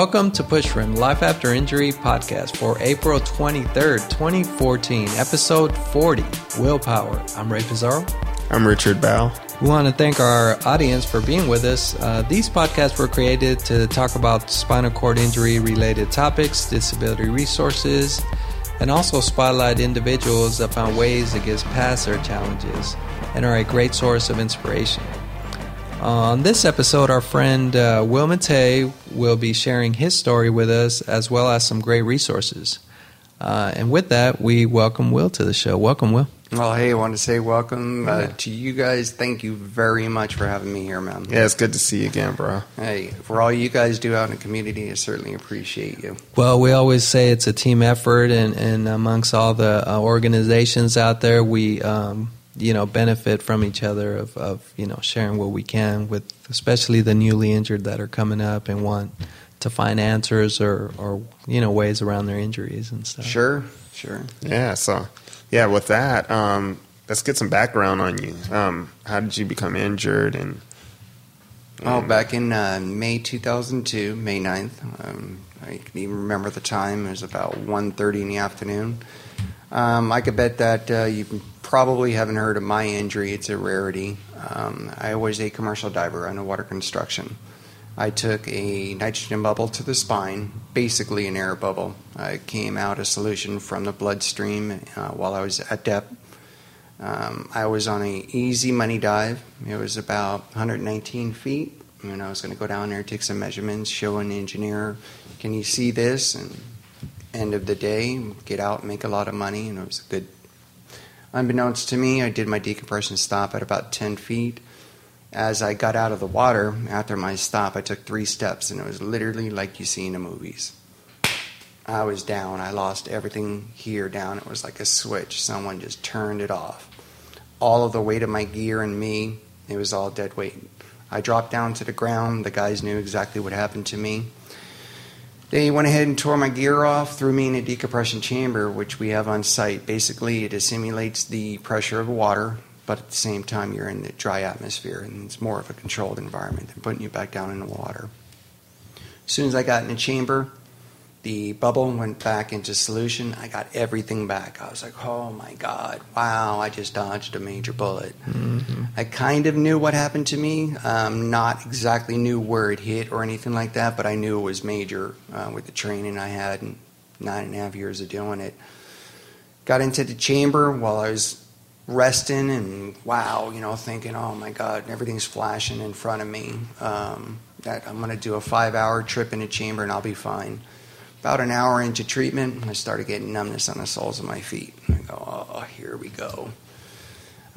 Welcome to Push Rim Life After Injury podcast for April 23rd, 2014, episode 40 Willpower. I'm Ray Pizarro. I'm Richard Bow. We want to thank our audience for being with us. Uh, these podcasts were created to talk about spinal cord injury related topics, disability resources, and also spotlight individuals that found ways to get past their challenges and are a great source of inspiration. On this episode, our friend uh, Will Matei will be sharing his story with us as well as some great resources. Uh, and with that, we welcome Will to the show. Welcome, Will. Well, hey, I want to say welcome uh, to you guys. Thank you very much for having me here, man. Yeah, it's good to see you again, bro. Hey, for all you guys do out in the community, I certainly appreciate you. Well, we always say it's a team effort, and, and amongst all the uh, organizations out there, we um, you know benefit from each other of, of you know sharing what we can with especially the newly injured that are coming up and want to find answers or or you know ways around their injuries and stuff. Sure, sure. Yeah. So, yeah, with that, um, let's get some background on you. Um, how did you become injured? And, oh, back in uh, May 2002, May 9th. Um, I can even remember the time. It was about 1.30 in the afternoon. Um, I could bet that uh, you probably haven't heard of my injury. It's a rarity. Um, I was a commercial diver underwater construction. I took a nitrogen bubble to the spine, basically an air bubble. I came out a solution from the bloodstream uh, while I was at depth. Um, I was on an easy money dive. It was about 119 feet, and I was going to go down there, take some measurements, show an engineer, "Can you see this?" And end of the day, get out, make a lot of money, and it was a good Unbeknownst to me, I did my decompression stop at about 10 feet. As I got out of the water after my stop, I took three steps, and it was literally like you see in the movies. I was down. I lost everything here down. It was like a switch. Someone just turned it off. All of the weight of my gear and me, it was all dead weight. I dropped down to the ground. The guys knew exactly what happened to me. They went ahead and tore my gear off, threw me in a decompression chamber, which we have on site. Basically, it simulates the pressure of water, but at the same time, you're in the dry atmosphere, and it's more of a controlled environment than putting you back down in the water. As soon as I got in the chamber, the bubble went back into solution. I got everything back. I was like, oh my God, wow, I just dodged a major bullet. Mm-hmm. I kind of knew what happened to me, um, not exactly knew where it hit or anything like that, but I knew it was major uh, with the training I had and nine and a half years of doing it. Got into the chamber while I was resting and wow, you know, thinking, oh my God, everything's flashing in front of me. Um, that I'm going to do a five hour trip in a chamber and I'll be fine about an hour into treatment, I started getting numbness on the soles of my feet. I go, oh, here we go.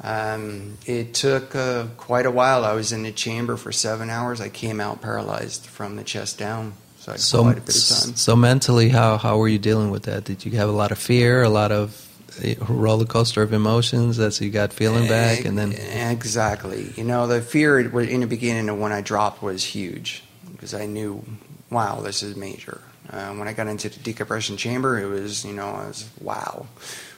Um, it took uh, quite a while. I was in the chamber for seven hours. I came out paralyzed from the chest down. So I so, quite a bit of time. So mentally, how how were you dealing with that? Did you have a lot of fear, a lot of eh, roller coaster of emotions as you got feeling back, and then exactly. You know, the fear in the beginning of when I dropped was huge because I knew, wow, this is major. Uh, when I got into the decompression chamber, it was, you know, I was, wow,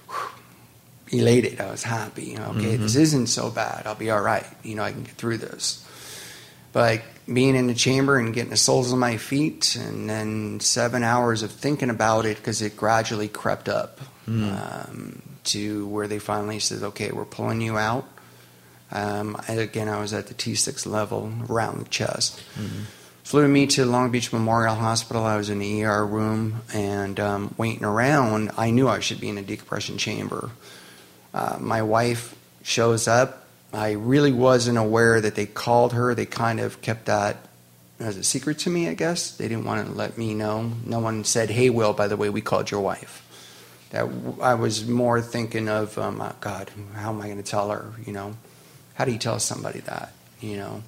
Whew. elated. I was happy. Okay, mm-hmm. this isn't so bad. I'll be all right. You know, I can get through this. But being in the chamber and getting the soles of my feet, and then seven hours of thinking about it because it gradually crept up mm. um, to where they finally said, okay, we're pulling you out. Um, again, I was at the T6 level around the chest. Mm-hmm flew me to Long Beach Memorial Hospital. I was in the ER room and um, waiting around. I knew I should be in a decompression chamber. Uh, my wife shows up. I really wasn't aware that they called her. They kind of kept that as a secret to me, I guess. They didn't want to let me know. No one said, "Hey, Will, by the way, we called your wife." That I was more thinking of, um, oh, God, how am I going to tell her? You know, how do you tell somebody that? You know,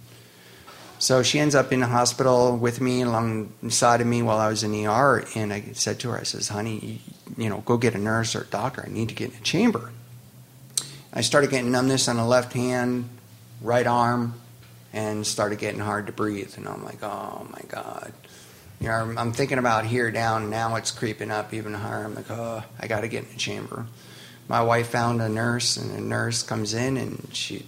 so she ends up in the hospital with me alongside of me while I was in ER. And I said to her, I says, honey, you, know, go get a nurse or a doctor. I need to get in a chamber. I started getting numbness on the left hand, right arm, and started getting hard to breathe. And I'm like, oh my God. You know, I'm thinking about here down. Now it's creeping up even higher. I'm like, oh, I got to get in a chamber. My wife found a nurse, and the nurse comes in and she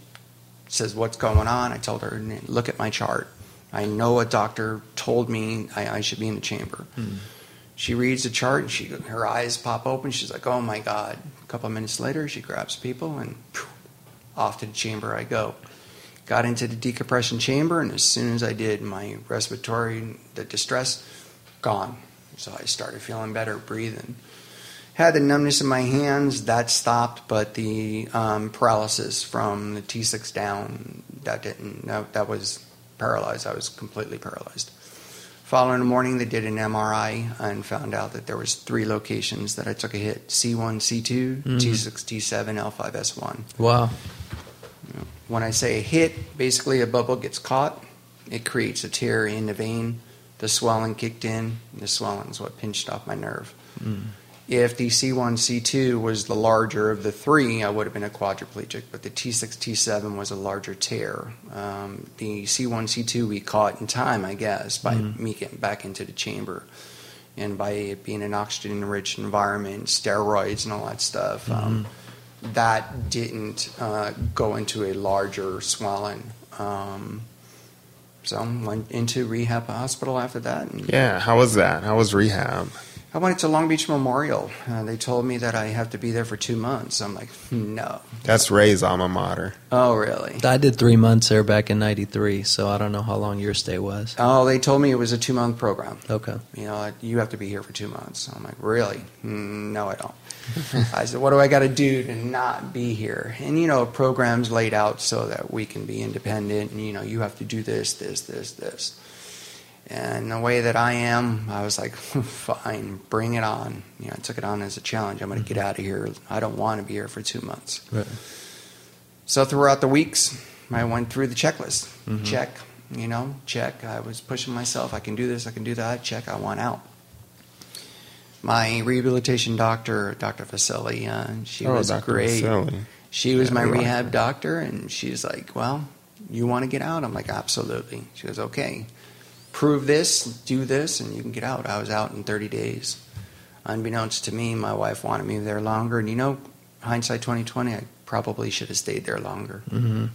says, What's going on? I told her, Look at my chart. I know a doctor told me I, I should be in the chamber. Hmm. She reads the chart and she her eyes pop open. She's like, "Oh my God!" A couple of minutes later, she grabs people and phew, off to the chamber I go. Got into the decompression chamber, and as soon as I did, my respiratory, the distress, gone. So I started feeling better, breathing. Had the numbness in my hands, that stopped, but the um, paralysis from the T6 down, that didn't, that, that was paralyzed. I was completely paralyzed. Following the morning, they did an MRI and found out that there was three locations that I took a hit: C1, C2, T6, T7, L5S1. Wow. When I say a hit, basically a bubble gets caught, it creates a tear in the vein, the swelling kicked in, the swelling is what pinched off my nerve. If the C1, C2 was the larger of the three, I would have been a quadriplegic, but the T6, T7 was a larger tear. Um, the C1, C2 we caught in time, I guess, by me getting back into the chamber and by it being an oxygen rich environment, steroids, and all that stuff. Um, that didn't uh, go into a larger swelling. Um, so went into rehab hospital after that. And Yeah, how was that? How was rehab? I went to Long Beach Memorial. Uh, they told me that I have to be there for two months. I'm like, no. That's Ray's alma mater. Oh, really? I did three months there back in '93, so I don't know how long your stay was. Oh, they told me it was a two month program. Okay. You know, you have to be here for two months. I'm like, really? "Mm, No, I don't. I said, what do I got to do to not be here? And, you know, programs laid out so that we can be independent. And, you know, you have to do this, this, this, this. And the way that I am, I was like, fine, bring it on. You know, I took it on as a challenge. I'm going to get out of here. I don't want to be here for two months. Right. So throughout the weeks, I went through the checklist. Check, you know, check. I was pushing myself. I can do this. I can do that. Check. I want out. My rehabilitation doctor, Dr. Vasily, uh, she oh, was Dr. great. She was Yeah, my rehab doctor, and she's like, "Well, you want to get out?" I'm like, "Absolutely." She goes, "Okay, prove this, do this, and you can get out." I was out in 30 days. Unbeknownst to me, my wife wanted me there longer, and you know, hindsight 2020, I probably should have stayed there longer hmm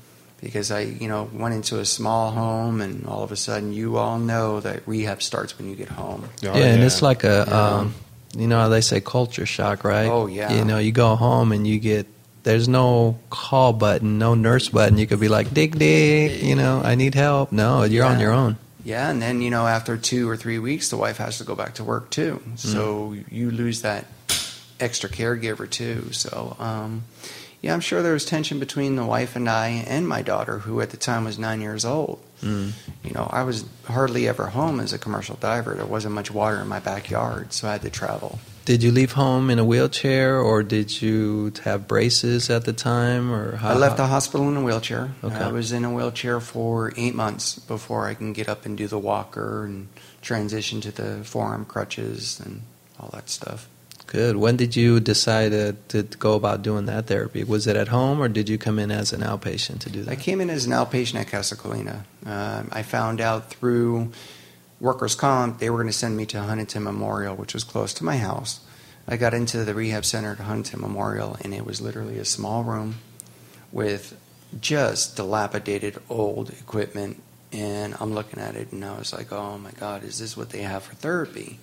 because I, you know, went into a small home, and all of a sudden, you all know that rehab starts when you get home. Oh, yeah, and it's like a, Yeah. um, you know, how they say culture shock, right? Oh, yeah. You know, you go home and you get there's no call button, no nurse button. You could be like, dig, dig, you know, I need help. No, you're on your own. Yeah, and then you know, after two or three weeks, the wife has to go back to work too. So you lose that extra caregiver too. So, um, yeah, I'm sure there was tension between the wife and I and my daughter, who at the time was nine years old. Mm. You know, I was hardly ever home as a commercial diver. There wasn't much water in my backyard, so I had to travel. Did you leave home in a wheelchair, or did you have braces at the time, or how? I left the hospital in a wheelchair. Okay. I was in a wheelchair for eight months before I can get up and do the walker and transition to the forearm crutches and all that stuff. Good. When did you decide to, go about doing that therapy? Was it at home, or did you come in as an outpatient to do that? I came in as an outpatient at Casa Colina. Um, I found out through workers' comp they were going to send me to Huntington Memorial, which was close to my house. I got into the rehab center at Huntington Memorial, and it was literally a small room with just dilapidated old equipment. And I'm looking at it, and I was like, "Oh my God, is this what they have for therapy?"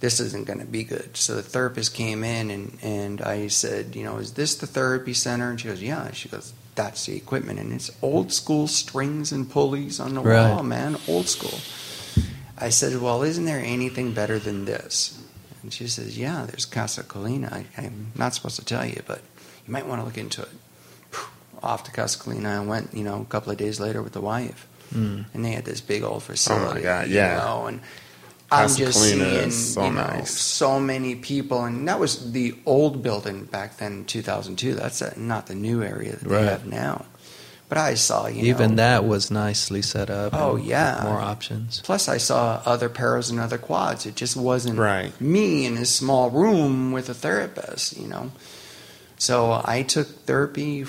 This isn't going to be good. So the therapist came in, and and I said, "You know, is this the therapy center?" And she goes, "Yeah." She goes, "That's the equipment, and it's old school strings and pulleys on the Right. wall, man, old school." I said, "Well, isn't there anything better than this?" And she says, "Yeah, there's Casa Colina. I, I'm not supposed to tell you, but you might want to look into it." Off to Casa Colina, I went. You know, a couple of days later with the wife, Mm. and they had this big old facility. Oh my God, you yeah. know, and I'm just seeing so you know nice. so many people, and that was the old building back then, 2002. That's uh not the new area that Right. they have now. But I saw you Even know, that was nicely set up. Oh, yeah. more options. Plus, I saw other paras and other quads. It just wasn't Right. me in a small room with a therapist, you know. So I took therapy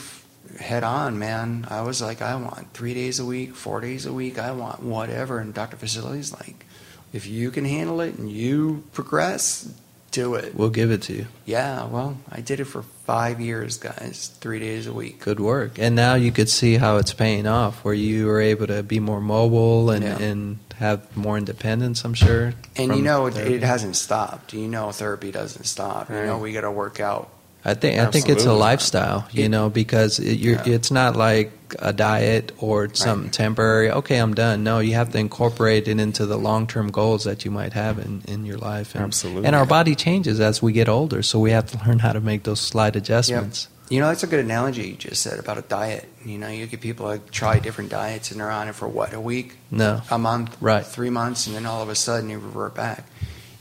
head on, man. I was like, I want three days a week, four days a week. I want whatever. And Dr. Vasily's like, if you can handle it and you progress, do it. We'll give it to you. Yeah, well, I did it for five years, guys, three days a week. Good work. And now you could see how it's paying off, where you were able to be more mobile and, Yeah. and have more independence, I'm sure. And you know, it, it hasn't stopped. You know, therapy doesn't stop. You know, we got to work out. I think I think it's a lifestyle, you It- know, because it, you're, Yeah. it's not like a diet or something temporary. Okay, I'm done. No, you have to incorporate it into the long term goals that you might have in, in your life. And, Absolutely. And our body changes as we get older, so we have to learn how to make those slight adjustments. You know, that's a good analogy you just said about a diet. You know, you get people that try different diets and they're on it for what, a week, No, a month, Right. three months, and then all of a sudden you revert back.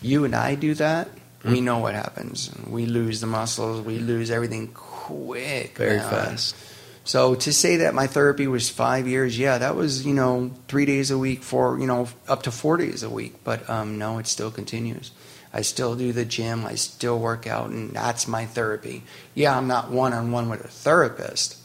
You and I do that. We know what happens. We lose the muscles, we lose everything quick. very fast. So to say that my therapy was five years, yeah, that was you know three days a week for you know up to four days a week. But um, no, it still continues. I still do the gym. I still work out, and that's my therapy. Yeah, I'm not one on one with a therapist,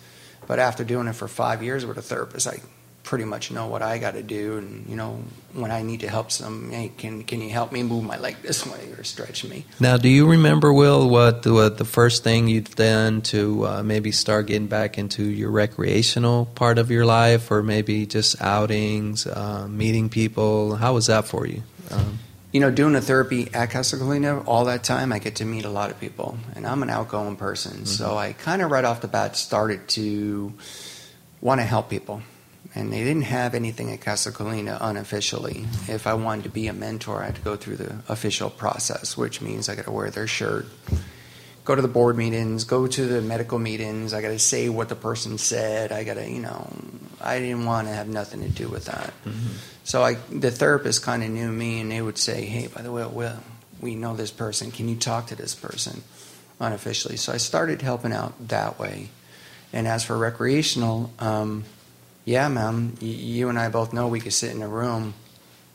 but after doing it for five years with a therapist, I pretty much know what I got to do. And you know when I need to help some, hey, can can you help me move my leg this way or stretch me? Now, do you remember, Will, what the, what the first thing you've done to uh, maybe start getting back into your recreational part of your life, or maybe just outings, uh, meeting people? How was that for you? Um, you know, doing the therapy at Casa Colina, all that time, I get to meet a lot of people, and I'm an outgoing person, so I kind of right off the bat started to want to help people. And they didn't have anything at Casa Colina unofficially. If I wanted to be a mentor, I had to go through the official process, which means I got to wear their shirt, go to the board meetings, go to the medical meetings. I got to say what the person said. I got to, you know, I didn't want to have nothing to do with that. So I, the therapist kind of knew me, and they would say, "Hey, by the way, Will, we know this person. Can you talk to this person unofficially?" So I started helping out that way. And as for recreational, um, yeah, man, you and I both know we could sit in a room,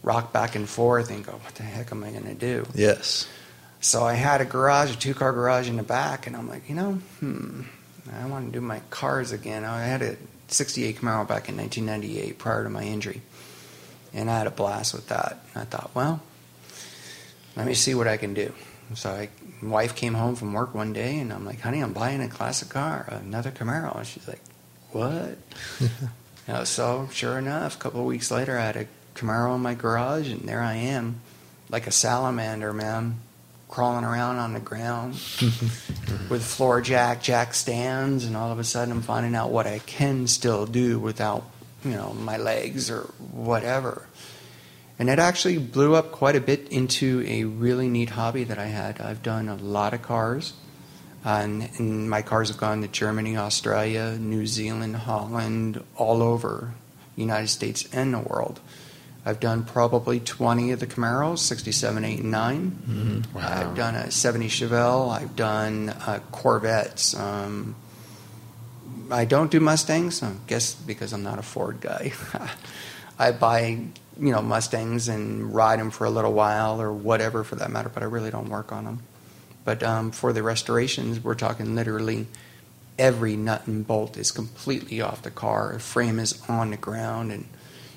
rock back and forth, and go, "What the heck am I going to do?" yes. So I had a garage, a two car garage in the back, and I'm like, you know, hmm, I want to do my cars again. I had a 68 Camaro back in 1998 prior to my injury, and I had a blast with that. And I thought, well, let me see what I can do. So I, my wife came home from work one day, and I'm like, honey, I'm buying a classic car, another Camaro. And she's like, what? you know, so sure enough, a couple of weeks later, I had a Camaro in my garage, and there I am, like a salamander, man, crawling around on the ground with floor jack, jack stands, and all of a sudden I'm finding out what I can still do without, you know, my legs or whatever. And it actually blew up quite a bit into a really neat hobby that I had. I've done a lot of cars. Uh, and, and my cars have gone to Germany, Australia, New Zealand, Holland, all over United States and the world. I've done probably 20 of the Camaros, 67, 8, and 9. Wow. I've done a 70 Chevelle. I've done uh, Corvettes. Um, I don't do Mustangs, I guess because I'm not a Ford guy. I buy, you know, Mustangs and ride them for a little while or whatever for that matter, but I really don't work on them. But um, for the restorations, we're talking literally every nut and bolt is completely off the car. The frame is on the ground, and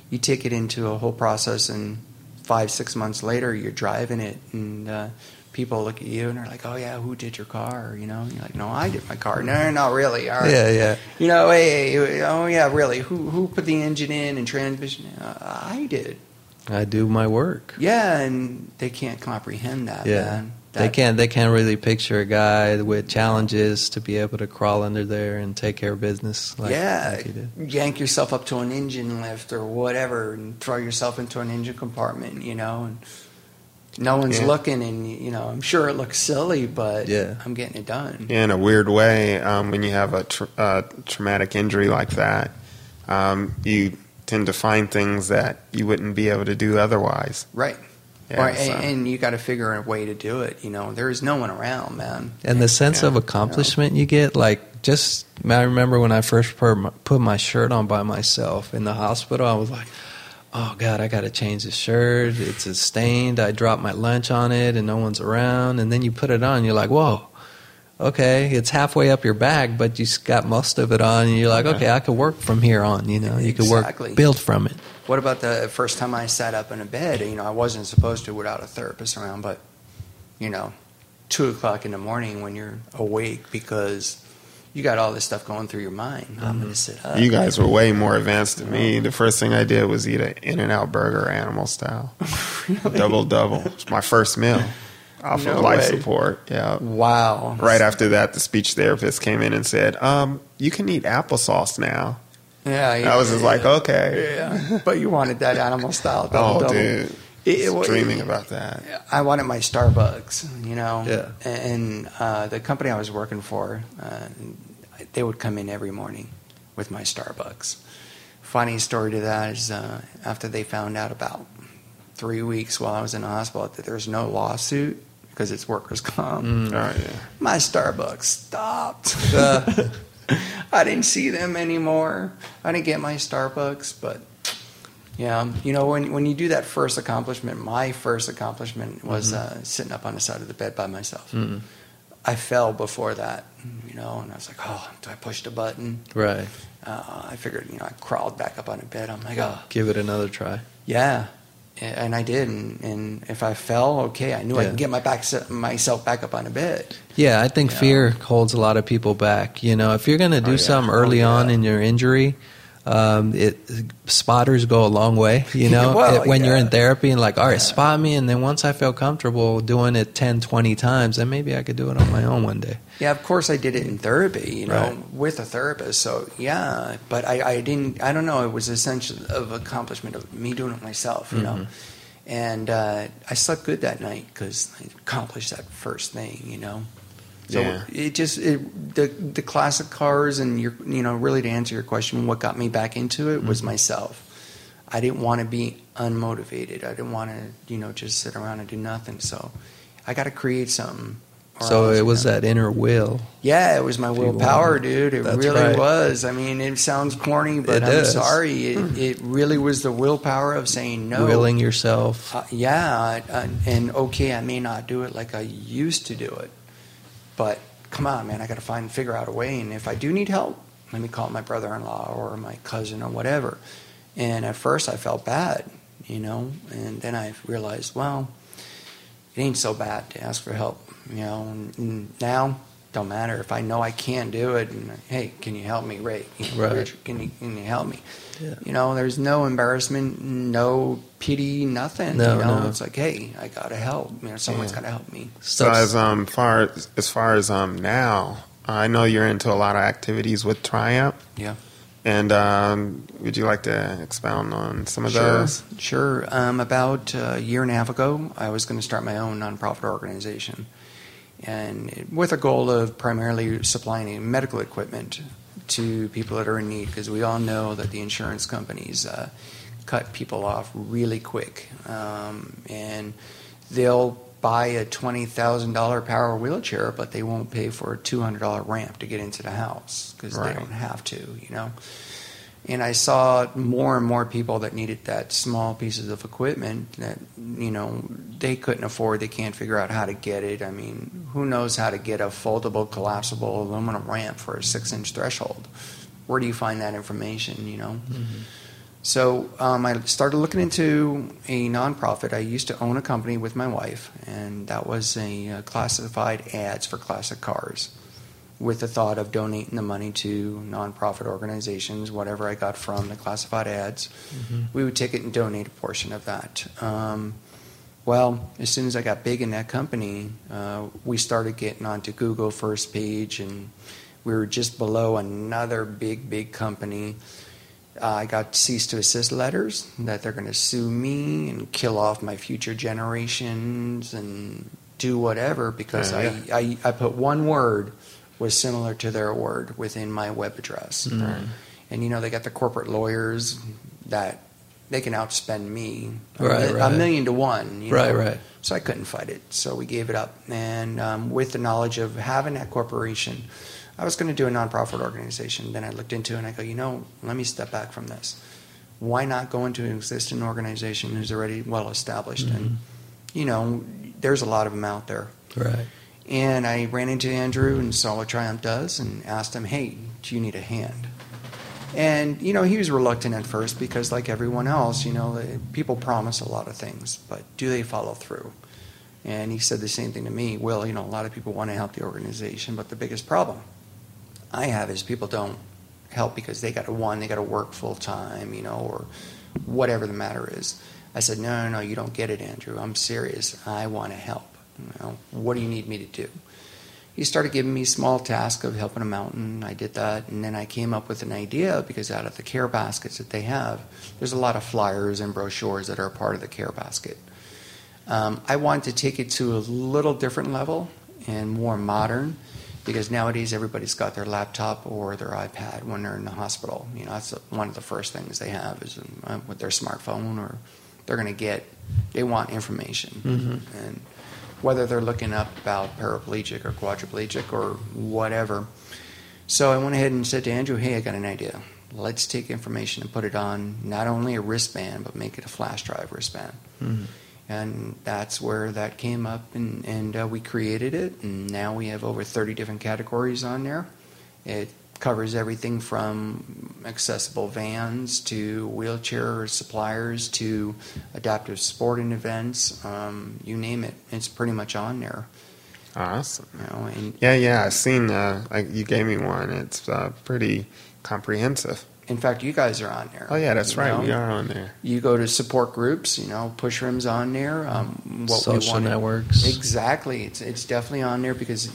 you take it into a whole process, and five, six months later, you're driving it, and uh, people look at you and they're like, "Oh yeah, who did your car?" You know, and you're like, "No, I did my car." No, no, no, really. All right. Yeah, yeah. You know, hey, hey, oh yeah, really? Who who put the engine in and transmission? Uh, I did. I do my work. Yeah, and they can't comprehend that. Yeah. man. They can't. They can't really picture a guy with challenges to be able to crawl under there and take care of business. Like, yeah, like did. yank yourself up to an engine lift or whatever, and throw yourself into an engine compartment. You know, and no one's Yeah. looking, and you know, I'm sure it looks silly, but Yeah. I'm getting it done. Yeah, in a weird way, um, when you have a tr uh, traumatic injury like that, um, you tend to find things that you wouldn't be able to do otherwise. Right. Yeah, Or- so- and, and you got to figure a way to do it. You know, there is no one around, man. And the sense Yeah. of accomplishment you get, like just I remember when I first put my, put my shirt on by myself in the hospital, I was like, "Oh God, I got to change the shirt. It's a stained. I dropped my lunch on it, and no one's around." And then you put it on, you're like, "Whoa." Okay, it's halfway up your back, but you s- got most of it on, and you're like, okay, I could work from here on. You know, you could Exactly. work, build from it. What about the first time I sat up in a bed? You know, I wasn't supposed to without a therapist around, but you know, two o'clock in the morning when you're awake because you got all this stuff going through your mind. I'm going to mm-hmm. sit up. You guys were way more advanced than me. Mm-hmm. The first thing I did was eat an In-N-Out burger, animal style, double double. It's my first meal off No of life way. support. Yeah. Wow. Right after that, the speech therapist came in and said, um, "You can eat applesauce now." Yeah. I was just like, okay. Yeah. But you wanted that animal style. Oh, double, double. dude, It- it- was dreaming about that. I wanted my Starbucks, you know. Yeah. And uh, the company I was working for, uh, they would come in every morning with my Starbucks. Funny story to that is uh, after they found out about three weeks while I was in the hospital that there's no lawsuit because it's workers' comp, Mm. Yeah. my Starbucks stopped. Uh, I didn't see them anymore. I didn't get my Starbucks, but yeah, you know, when when you do that first accomplishment, my first accomplishment was uh, sitting up on the side of the bed by myself. Mm. I fell before that, you know, and I was like, oh, do I push the button? right. Uh, I figured, you know, I crawled back up on the bed. I'm like, oh, Give it another try. yeah. And I did, and, and if I fell, okay, I knew I could get my back myself back up on a bed. Yeah, I think Yeah. fear holds a lot of people back. You know, if you're going to do yeah. something early Oh, on in your injury, um, it spotters go a long way. You know, Well, It- when you're in therapy and like, all right, Yeah. spot me, and then once I feel comfortable doing it 10, 20 times, then maybe I could do it on my own one day. Yeah, of course I did it in therapy, you know, Right. with a therapist. So yeah, but I, I didn't. I don't know. It was essentially of accomplishment of me doing it myself, you know. Mhm. And uh, I slept good that night because I accomplished that first thing, you know. So Yeah. it just it, the the classic cars and your you know really to answer your question, what got me back into it was myself. I didn't want to be unmotivated. I didn't want to you know just sit around and do nothing. So I got to create something. Or So it was that inner will. Yeah, it was my you willpower, want. dude. It That's really right. was. I mean, it sounds corny, but It I'm does. sorry. It, it really was the willpower of saying no. Willing yourself. Uh, yeah, I, I, and okay, I may not do it like I used to do it, but come on, man, I got to find figure out a way. And if I do need help, let me call my brother-in-law or my cousin or whatever. And at first, I felt bad, you know, and then I realized, well, it ain't so bad to ask for help, you know. And, and now, don't matter if I know I can't do it. And hey, can you help me, Ray? You know, Right. Richard, can you can you help me? Yeah. You know, there's no embarrassment, no pity, nothing. No, you know, no. it's like, hey, I gotta help. You know, someone's Yeah. gotta help me. So Stuff's- as um far as far as um now, I know you're into a lot of activities with Triumph. Yeah. And um, would you like to expound on some of Sure, those? sure. Um, about a year and a half ago, I was going to start my own nonprofit organization, and with a goal of primarily supplying medical equipment to people that are in need, because we all know that the insurance companies uh, cut people off really quick, um, and they'll buy a twenty thousand dollar power wheelchair, but they won't pay for a two hundred dollar ramp to get into the house because Right. they don't have to, you know. And I saw more and more people that needed that small pieces of equipment that, you know, they couldn't afford. They can't figure out how to get it. I mean, who knows how to get a foldable, collapsible aluminum ramp for a six inch threshold? Where do you find that information, you know? So um, I started looking into a nonprofit. I used to own a company with my wife, and that was a uh, classified ads for classic cars with the thought of donating the money to nonprofit organizations, whatever I got from the classified ads. We would take it and donate a portion of that. Um, well, as soon as I got big in that company, uh, we started getting onto Google first page, and we were just below another big, big company. Uh, I got cease and desist letters that they're going to sue me and kill off my future generations and do whatever because Yeah, I, I, I put one word was similar to their word within my web address. Mm. And you know, they got the corporate lawyers that they can outspend me a Right, mi- right. a million to one. You Right, know? right. So I couldn't fight it. So we gave it up. And um, with the knowledge of having that corporation, I was going to do a nonprofit organization. Then I looked into it and I go, you know, let me step back from this. Why not go into an existing organization who's already well established? And, you know, there's a lot of them out there. Right. And I ran into Andrew and saw what Triumph does and asked him, hey, do you need a hand? And, you know, he was reluctant at first because, like everyone else, you know, people promise a lot of things, but do they follow through? And he said the same thing to me. Well, you know, a lot of people want to help the organization, but the biggest problem I have is people don't help because they got to one, they got to work full time, you know, or whatever the matter is. I said, no, no, no, you don't get it, Andrew. I'm serious. I want to help. You know, what do you need me to do? He started giving me small tasks of helping him out, and I did that. And then I came up with an idea because out of the care baskets that they have, there's a lot of flyers and brochures that are part of the care basket. Um, I wanted to take it to a little different level and more modern because nowadays everybody's got their laptop or their iPad when they're in the hospital. You know, that's one of the first things they have is uh, with their smartphone or they're going to get, they want information. Mm-hmm. And whether they're looking up about paraplegic or quadriplegic or whatever. So I went ahead and said to Andrew, hey, I got an idea. Let's take information and put it on not only a wristband, but make it a flash drive wristband. Mhm. And that's where that came up, and, and uh, we created it. And now we have over 30 different categories on there. It covers everything from accessible vans to wheelchair suppliers to adaptive sporting events. Um, you name it, it's pretty much on there. Awesome. You know, and Yeah, yeah. I've seen. Uh, like you gave me one. It's uh, pretty comprehensive. in fact, you guys are on there. Oh yeah, that's right. know? We are on there. You go to support groups, you know, push rims on there. Um, what we Social wanna- networks. Exactly, it's it's definitely on there because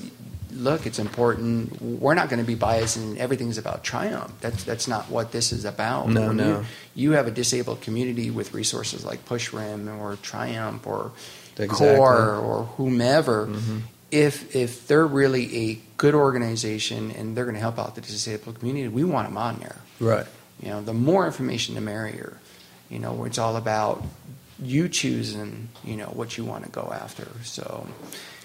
look, it's important. We're not going to be biased, and everything's about Triumph. That's that's not what this is about. No, When no. You, you have a disabled community with resources like Push Rim or Triumph or Exactly. Core or whomever. Mhm. If if they're really a good organization and they're going to help out the disabled community, we want them on there. Right. You know, the more information, the merrier. You know, it's all about you choosing, you know, what you want to go after. So,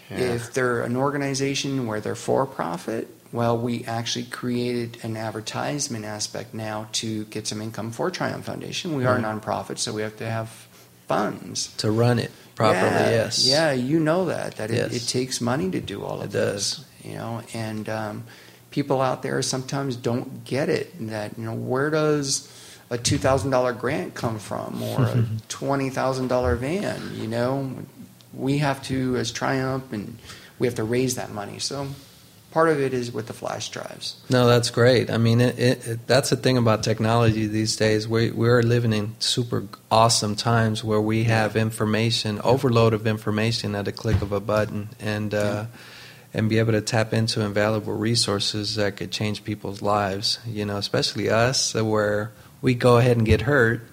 Yeah. if they're an organization where they're for profit, well, we actually created an advertisement aspect now to get some income for Triumph Foundation. We are a nonprofit, so we have to have funds. To run it properly, Yeah, yes. Yeah, you know that that it, Yes. it takes money to do all of It this. does. You know, and um, people out there sometimes don't get it. That you know, where does a two thousand dollar grant come from, or a twenty thousand dollar van? You know, we have to as Triumph, and we have to raise that money. So. Part of it is with the flash drives. No, that's great. I mean, it, it, it, that's the thing about technology these days. We we're living in super awesome times where we have information, overload of information at a click of a button, and uh, and be able to tap into invaluable resources that could change people's lives. You know, especially us, where we go ahead and get hurt.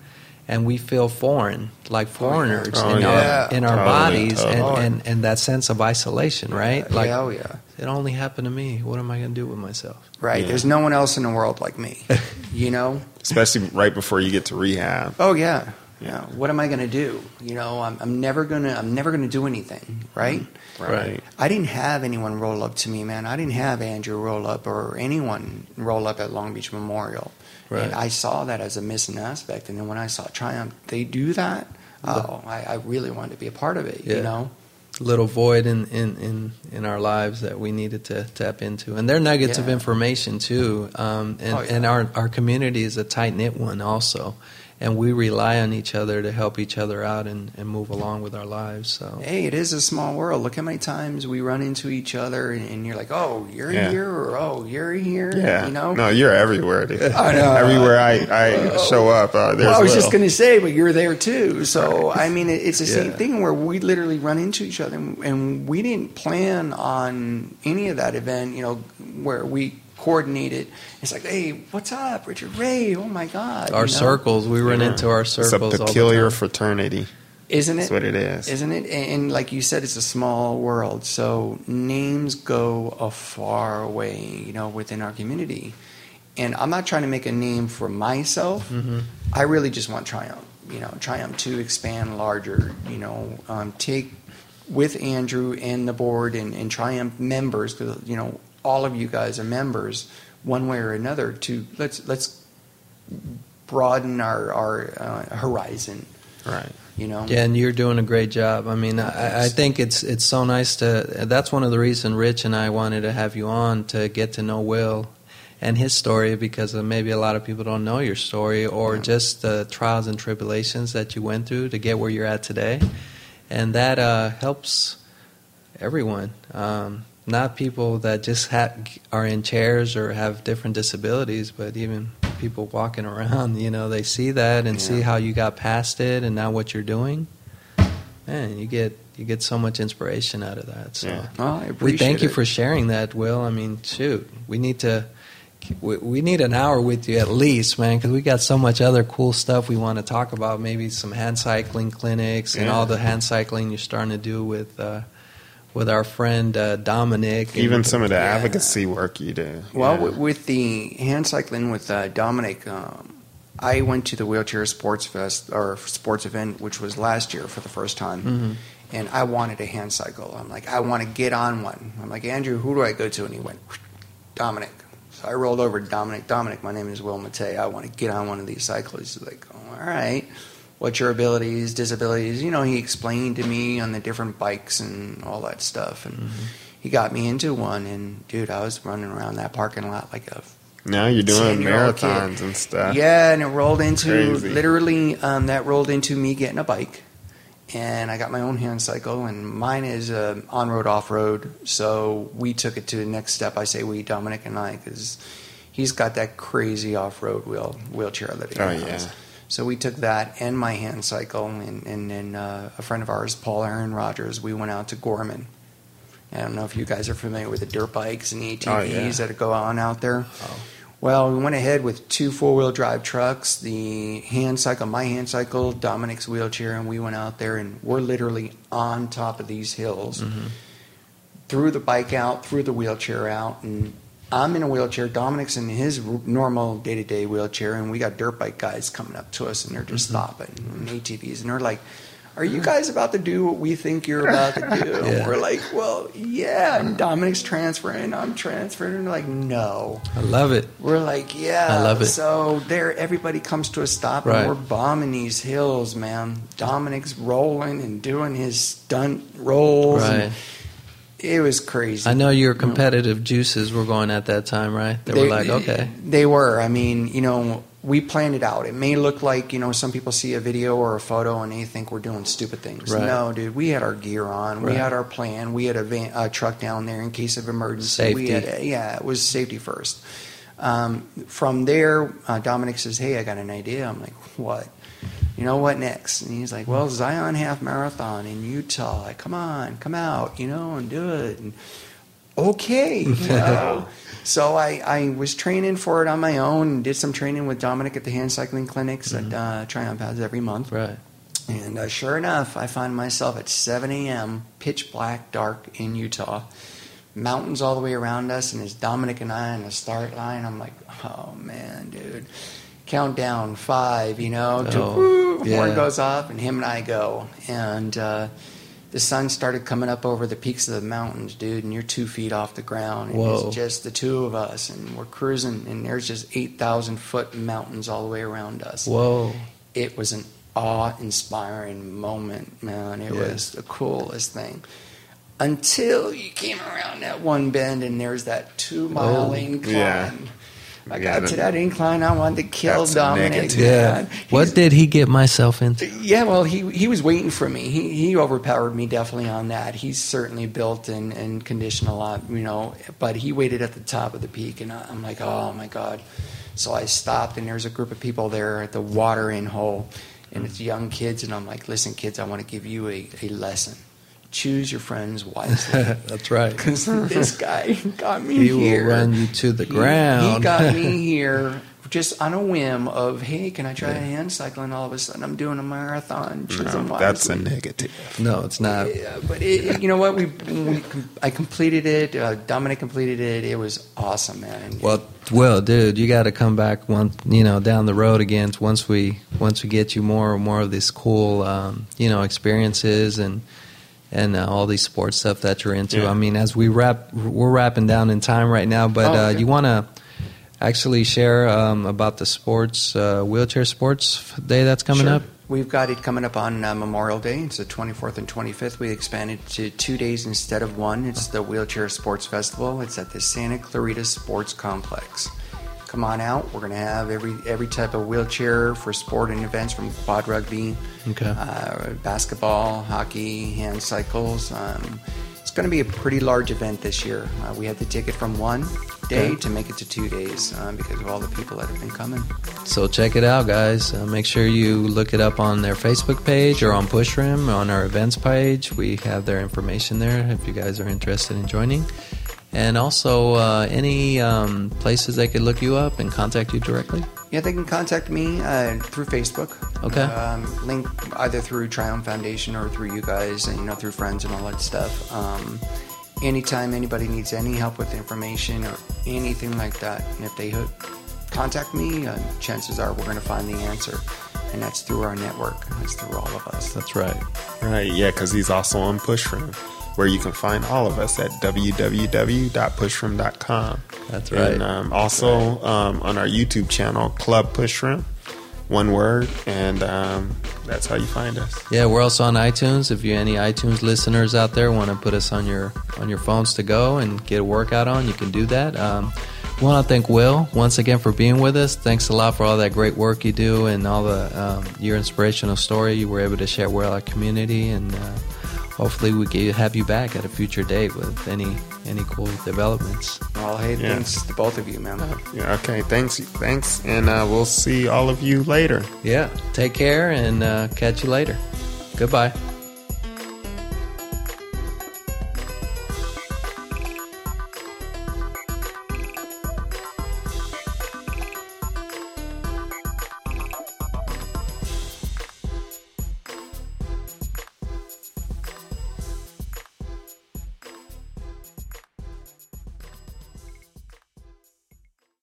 And we feel foreign, like oh, foreigners Oh, in, yeah. our, in our Totally, bodies, totally. and, and, and that sense of isolation, right? Like, yeah, oh yeah. it only happened to me. What am I going to do with myself? Right. Yeah. There's no one else in the world like me. you know? Especially right before you get to rehab. Oh yeah, yeah. What am I going to do? You know, I'm, I'm never gonna I'm never gonna do anything, right? Right. I didn't have anyone roll up to me, man. I didn't have Andrew roll up or anyone roll up at Long Beach Memorial, Right. and I saw that as a missing aspect. And then when I saw Triumph, they do that. Oh, I, I really wanted to be a part of it. Yeah. You know? little void in, in, in, in our lives that we needed to tap into. And they're nuggets of information too. Um, and, Oh, yeah. and our, our community is a tight knit one also. And we rely on each other to help each other out and, and move along with our lives. So Hey, it is a small world. Look how many times we run into each other, and, and you're like, "Oh, you're Yeah. here," or "Oh, you're here." Yeah. You know? No, you're everywhere. Dude. I know. Everywhere I, I show up, uh, there's Well, I was Will. just going to say, but you're there too. So, I mean, it, it's the same thing where we literally run into each other, and, and we didn't plan on any of that event. You know, where we coordinated. It's like, hey, what's up, Richard Ray? Oh my God! our you know? circles, we run Yeah. into our circles. It's circles a all peculiar the time. fraternity. isn't it? That's it? what it is. Isn't it? And, and like you said, it's a small world, so names go a far way, you know, within our community. And I'm not trying to make a name for myself. Mhm. I really just want Triumph, you know, Triumph to expand larger, you know, um, take with Andrew and the board and, and Triumph members, because you know, all of you guys are members, one way or another. To let's let's broaden our our uh, horizon, Right. you know. Yeah, and you're doing a great job. I mean, I, I think it's it's so nice to. That's one of the reasons Rich and I wanted to have you on to get to know Will and his story because uh, maybe a lot of people don't know your story or Yeah. just the trials and tribulations that you went through to get where you're at today. and that uh, helps everyone. Um, not people that just ha- are in chairs or have different disabilities, but even people walking around. You know, they see that and Yeah. see how you got past it, and now what you're doing. Man, you get you get so much inspiration out of that. So Yeah. We thank you it. for sharing that, Will. I mean, shoot, we need to. We, we need an hour with you at least, man, because we got so much other cool stuff we want to talk about. Maybe some hand cycling clinics and Yeah. all the hand cycling you're starting to do with uh, with our friend uh, Dominic. and- Even some of the Yeah. advocacy work you do. Well, Yeah. with, with the hand cycling with uh, Dominic, um, I went to the wheelchair sports fest or sports event, which was last year for the first time, Mhm. and I wanted a hand cycle. I'm like, I want to get on one. I'm like, Andrew, who do I go to? And he went, Dominic. So I rolled over to Dominic. Dominic, my name is Will Matei. I want to get on one of these cycles. He's like, all right. What's your abilities, disabilities? You know, he explained to me on the different bikes and all that stuff, and he got me into one. And dude, I was running around that parking lot like a now you're doing 10-year-old kid. marathons and stuff. yeah, and it rolled into Crazy. literally um, that rolled into me getting a bike, and I got my own hand cycle, and mine is uh, on road, off road. So we took it to the next step. I say we, Dominic and I, because he's got that crazy off road wheel wheelchair that he Oh, has. yeah. So we took that and my hand cycle, and and then uh, a friend of ours, Paul Aaron Rogers, we went out to Gorman. I don't know if you guys are familiar with the dirt bikes and the ATVs Oh, yeah. that go on out there. Oh. Well, we went ahead with two four wheel drive trucks, the hand cycle, my hand cycle, Dominic's wheelchair, and we went out there and we're literally on top of these hills. Mhm. Threw the bike out, threw the wheelchair out, and I'm in a wheelchair. Dominic's in his normal day to day wheelchair, and we got dirt bike guys coming up to us, and they're just mm-hmm. stopping, and ATVs, and they're like, "Are you guys about to do what we think you're about to do?" Yeah. We're like, "Well, yeah." And Dominic's transferring, I'm transferring, and they're like, "No." I love it. We're like, yeah. I love it. So there, everybody comes to a stop, Right. and we're bombing these hills, man. Dominic's rolling and doing his stunt rolls. and Right. It was crazy. I know your competitive juices were going at that time, right? They, were like, okay, They were. I mean, you know, we planned it out. It may look like, you know, some people see a video or a photo and they think we're doing stupid things. Right. No, dude, we had our gear on. We had our plan. We had a, van, a truck down there in case of emergency. We Safety. had, yeah, it was safety first. Um, from there, uh, Dominic says, "Hey, I got an idea." I'm like, "What?" You know what next? And he's like, "Well, Zion Half Marathon in Utah. Like, come on, come out, you know, and do it." And okay, you know. so I, I was training for it on my own and did some training with Dominic at the hand cycling clinics that uh, Triumph has every month. right. And uh, sure enough, I find myself at 7 a.m., pitch black, dark in Utah. Mountains all the way around us, and it's Dominic and I on the start line. I'm like, oh man, dude. Countdown five, you know, to Oh, woo, yeah. horn goes off, and him and I go. And uh, the sun started coming up over the peaks of the mountains, dude, and you're two feet off the ground. And Whoa. it's just the two of us, and we're cruising, and there's just 8,000 foot mountains all the way around us Whoa. it was an awe-inspiring moment, man. It Yeah. was the coolest thing. Until you came around that one bend and there's that two-mile Oh, incline. yeah. I Yeah, got to that- that incline. I wanted to kill That's Dominic. Yeah. What did he get myself into? yeah, well, he he was waiting for me. He he overpowered me definitely on that. He's certainly built and, and conditioned a lot, you know. But he waited at the top of the peak, and I- I'm like, oh my god. So I stopped, and there's a group of people there at the watering hole, and it's young kids, and I'm like, listen, kids, I want to give you a, a lesson. Choose your friends wisely. That's right. Because this guy got me He will run you to the He- ground. He, got me here just on a whim of, hey, can I try a hand cycling? All of a sudden, I'm doing a marathon. Choose No, that's a negative. No, it's not. Yeah, but it, you know what? We, we I completed it. Uh, Dominic completed it. It was awesome, man. Well, well, dude, you got to come back one, you know, down the road again. Once we once we get you more and more of these cool, um, you know, experiences and and uh, all these sports stuff that you're into. Yeah. I mean, as we wrap, we're wrapping down in time right now, but Oh, uh, you want to actually share um, about the sports uh, wheelchair sports day that's coming Sure. up. We've got it coming up on uh, Memorial Day. It's the 24th and 25th. We expanded to two days instead of one. It's the Wheelchair Sports Festival. It's at the Santa Clarita Sports Complex. Come on out. We're going to have every every type of wheelchair for sport and events from quad rugby, Okay. uh, basketball, hockey, hand cycles. Um, it's going to be a pretty large event this year. Uh, we had to take it from one day Okay. to make it to two days um, because of all the people that have been coming. So check it out, guys. Uh, make sure you look it up on their Facebook page or on Pushrim on our events page. We have their information there if you guys are interested in joining. And also, uh, any um, places they could look you up and contact you directly. Yeah, they can contact me uh, through Facebook. Okay. Um, link either through Triumph Foundation or through you guys, and you know through friends and all that stuff. Um, anytime anybody needs any help with information or anything like that, and if they hook, contact me, uh, chances are we're going to find the answer, and that's through our network. That's through all of us. That's right. Right, yeah, because he's also on Pushroom, where you can find all of us at www.pushroom.com. That's right. And um, also um, on our YouTube channel, Club Pushroom, one word, and um, that's how you find us. Yeah, we're also on iTunes. If you any iTunes listeners out there want to put us on your on your phones to go and get a workout on, you can do that. Um, we want to thank Will once again for being with us. Thanks a lot for all that great work you do and all the um, your inspirational story you were able to share with our community. And uh, hopefully, we can have you back at a future date with any any cool developments. Well, hey, Yeah. thanks to both of you, man. Yeah, okay, thanks, thanks, and uh, we'll see all of you later. Yeah, take care and uh, catch you later. Goodbye.